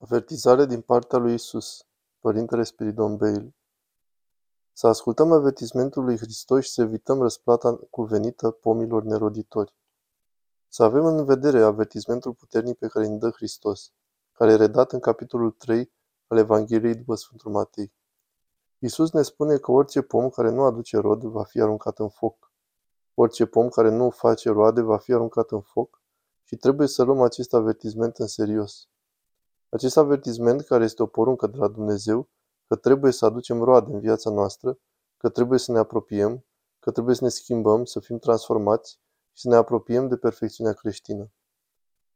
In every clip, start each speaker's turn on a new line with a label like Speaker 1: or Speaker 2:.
Speaker 1: Avertizare din partea lui Isus, Părintele Spiridon Bale Să ascultăm avertismentul lui Hristos și să evităm răsplata cuvenită pomilor neroditori. Să avem în vedere avertismentul puternic pe care îl dă Hristos, care e redat în capitolul 3 al Evangheliei după Sfântul Matei. Isus ne spune că orice pom care nu aduce rod va fi aruncat în foc. Orice pom care nu face roade va fi aruncat în foc și trebuie să luăm acest avertisment în serios. Acest avertisment, care este o poruncă de la Dumnezeu, că trebuie să aducem roade în viața noastră, că trebuie să ne apropiem, că trebuie să ne schimbăm, să fim transformați și să ne apropiem de perfecțiunea creștină.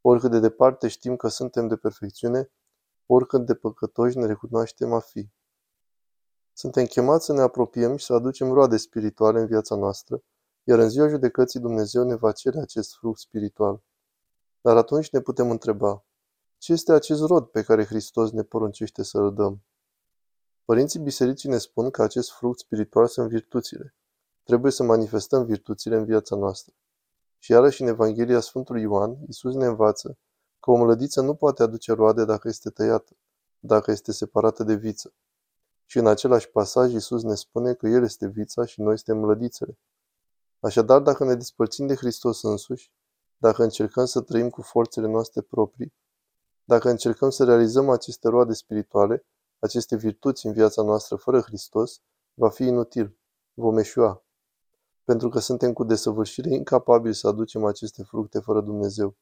Speaker 1: Oricât de departe știm că suntem de perfecțiune, oricât de păcătoși ne recunoaștem a fi. Suntem chemați să ne apropiem și să aducem roade spirituale în viața noastră, iar în ziua judecății Dumnezeu ne va cere acest fruct spiritual. Dar atunci ne putem întreba, ce este acest rod pe care Hristos ne poruncește să îl dăm? Părinții bisericii ne spun că acest fruct spiritual sunt virtuțile. Trebuie să manifestăm virtuțile în viața noastră. Și iarăși în Evanghelia Sfântului Ioan, Iisus ne învață că o mlădiță nu poate aduce roade dacă este tăiată, dacă este separată de viță. Și în același pasaj Iisus ne spune că El este vița și noi suntem mlădițele. Așadar, dacă ne despărțim de Hristos însuși, dacă încercăm să trăim cu forțele noastre proprii, dacă încercăm să realizăm aceste roade spirituale, aceste virtuți în viața noastră fără Hristos, va fi inutil. Vom eșua. Pentru că suntem cu desăvârșire incapabili să aducem aceste fructe fără Dumnezeu.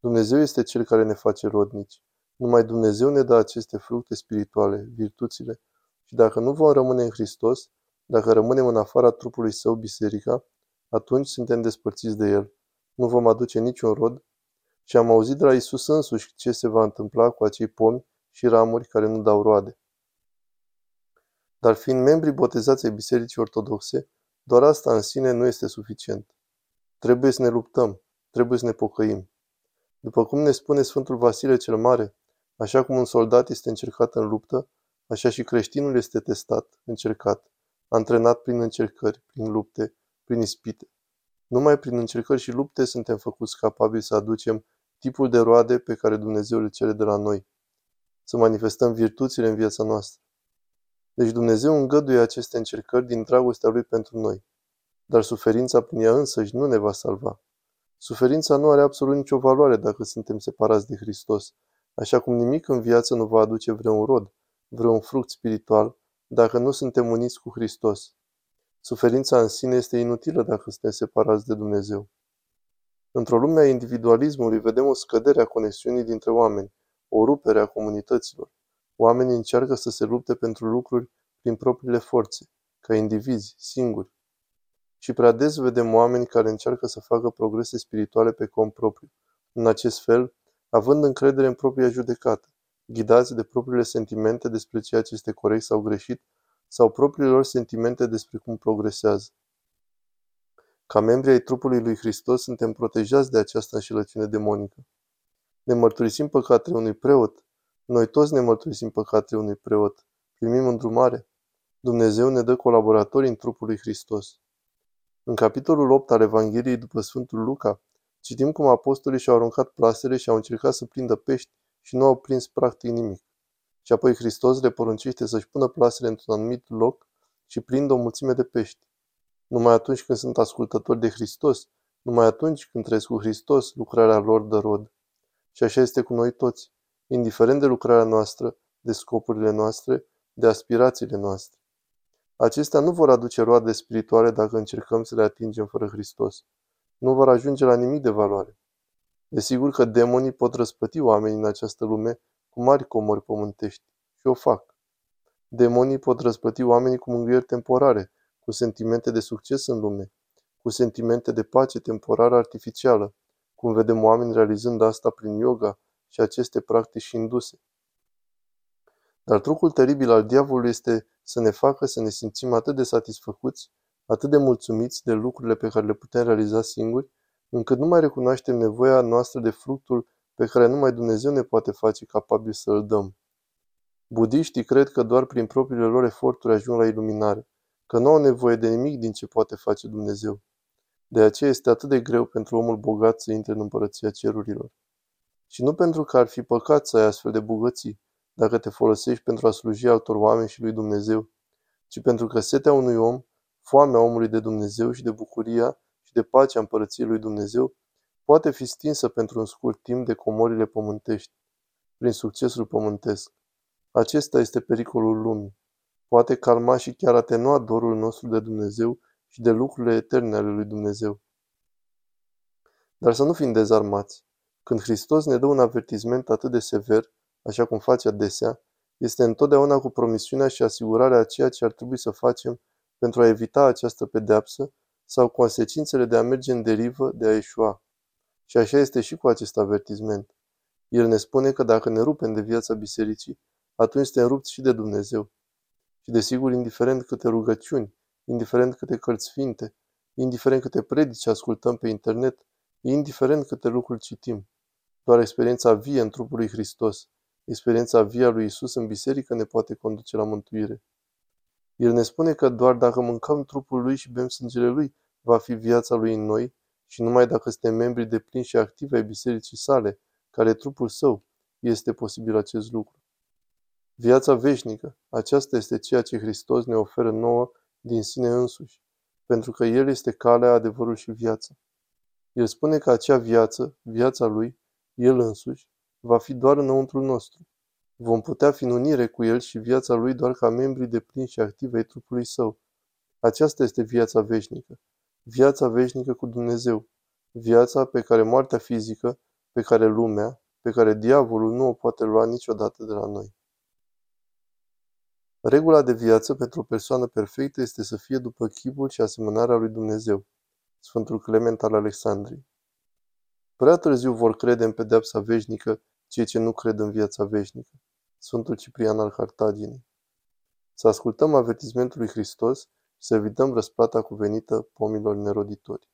Speaker 1: Dumnezeu este Cel care ne face rodnici. Numai Dumnezeu ne dă aceste fructe spirituale, virtuțile. Și dacă nu vom rămâne în Hristos, dacă rămânem în afara trupului său, biserica, atunci suntem despărțiți de El. Nu vom aduce niciun rod și am auzit de la Isus însuși ce se va întâmpla cu acei pomi și ramuri care nu dau roade. Dar fiind membrii botezați ai Bisericii Ortodoxe, doar asta în sine nu este suficient. Trebuie să ne luptăm, trebuie să ne pocăim. După cum ne spune Sfântul Vasile cel Mare, așa cum un soldat este încercat în luptă, așa și creștinul este testat, încercat, antrenat prin încercări, prin lupte, prin ispite. Numai prin încercări și lupte suntem făcuți capabili să aducem tipul de roade pe care Dumnezeu le cere de la noi. Să manifestăm virtuțile în viața noastră. Deci Dumnezeu îngăduie aceste încercări din dragostea Lui pentru noi. Dar suferința prin ea însăși nu ne va salva. Suferința nu are absolut nicio valoare dacă suntem separați de Hristos, așa cum nimic în viață nu va aduce vreun rod, vreun fruct spiritual, dacă nu suntem uniți cu Hristos. Suferința în sine este inutilă dacă suntem separați de Dumnezeu. Într-o lume a individualismului vedem o scădere a conexiunii dintre oameni, o rupere a comunităților. Oamenii încearcă să se lupte pentru lucruri prin propriile forțe, ca indivizi, singuri. Și prea des vedem oameni care încearcă să facă progrese spirituale pe cont propriu. În acest fel, având încredere în propria judecată, ghidați de propriile sentimente despre ceea ce este corect sau greșit, sau propriile lor sentimente despre cum progresează. Ca membri ai trupului lui Hristos suntem protejați de această înșelăciune demonică. Ne mărturisim păcatele unui preot. Noi toți ne mărturisim păcatele unui preot. Primim îndrumare. Dumnezeu ne dă colaboratori în trupul lui Hristos. În capitolul 8 al Evangheliei după Sfântul Luca, citim cum apostolii și-au aruncat plasele și au încercat să prindă pești și nu au prins practic nimic. Și apoi Hristos le poruncește să-și pună plasele într-un anumit loc și prindă o mulțime de pești. Numai atunci când sunt ascultători de Hristos, numai atunci când trăiesc cu Hristos, lucrarea lor dă rod. Și așa este cu noi toți, indiferent de lucrarea noastră, de scopurile noastre, de aspirațiile noastre. Acestea nu vor aduce roade spirituale dacă încercăm să le atingem fără Hristos. Nu vor ajunge la nimic de valoare. Desigur că demonii pot răspăti oamenii în această lume cu mari comori pământești și o fac. Demonii pot răspăti oamenii cu mângâieri temporare, cu sentimente de succes în lume, cu sentimente de pace temporară artificială, cum vedem oameni realizând asta prin yoga și aceste practici induse. Dar trucul teribil al diavolului este să ne facă să ne simțim atât de satisfăcuți, atât de mulțumiți de lucrurile pe care le putem realiza singuri, încât nu mai recunoaștem nevoia noastră de fructul pe care numai Dumnezeu ne poate face capabil să îl dăm. Budiștii cred că doar prin propriile lor eforturi ajung la iluminare că nu au nevoie de nimic din ce poate face Dumnezeu. De aceea este atât de greu pentru omul bogat să intre în împărăția cerurilor. Și nu pentru că ar fi păcat să ai astfel de bogății, dacă te folosești pentru a sluji altor oameni și lui Dumnezeu, ci pentru că setea unui om, foamea omului de Dumnezeu și de bucuria și de pacea împărăției lui Dumnezeu, poate fi stinsă pentru un scurt timp de comorile pământești, prin succesul pământesc. Acesta este pericolul lumii. Poate calma și chiar atenua dorul nostru de Dumnezeu și de lucrurile eterne ale lui Dumnezeu. Dar să nu fim dezarmați. Când Hristos ne dă un avertisment atât de sever, așa cum face adesea, este întotdeauna cu promisiunea și asigurarea a ceea ce ar trebui să facem pentru a evita această pedeapsă sau consecințele de a merge în derivă, de a eșua. Și așa este și cu acest avertisment. El ne spune că dacă ne rupem de viața bisericii, atunci suntem rupți și de Dumnezeu. Și desigur, indiferent câte rugăciuni, indiferent câte cărți sfinte, indiferent câte predici ascultăm pe internet, indiferent câte lucruri citim, doar experiența vie în trupul lui Hristos, experiența vie a lui Isus în biserică ne poate conduce la mântuire. El ne spune că doar dacă mâncăm trupul lui și bem sângele lui, va fi viața lui în noi și numai dacă suntem membri de plin și activi ai bisericii sale, care e trupul său, este posibil acest lucru. Viața veșnică, aceasta este ceea ce Hristos ne oferă nouă din sine însuși, pentru că El este calea, adevărul și viața. El spune că acea viață, viața Lui, El însuși, va fi doar înăuntru nostru. Vom putea fi în unire cu El și viața Lui doar ca membri de plin și activi ai trupului Său. Aceasta este viața veșnică. Viața veșnică cu Dumnezeu. Viața pe care moartea fizică, pe care lumea, pe care diavolul nu o poate lua niciodată de la noi. Regula de viață pentru o persoană perfectă este să fie după chipul și asemănarea lui Dumnezeu. Sfântul Clement al Alexandriei. Prea târziu vor crede în pedepsa veșnică cei ce nu cred în viața veșnică. Sfântul Ciprian al Cartaginei. Să ascultăm avertismentul lui Hristos și să evităm răsplata cuvenită pomilor neroditori.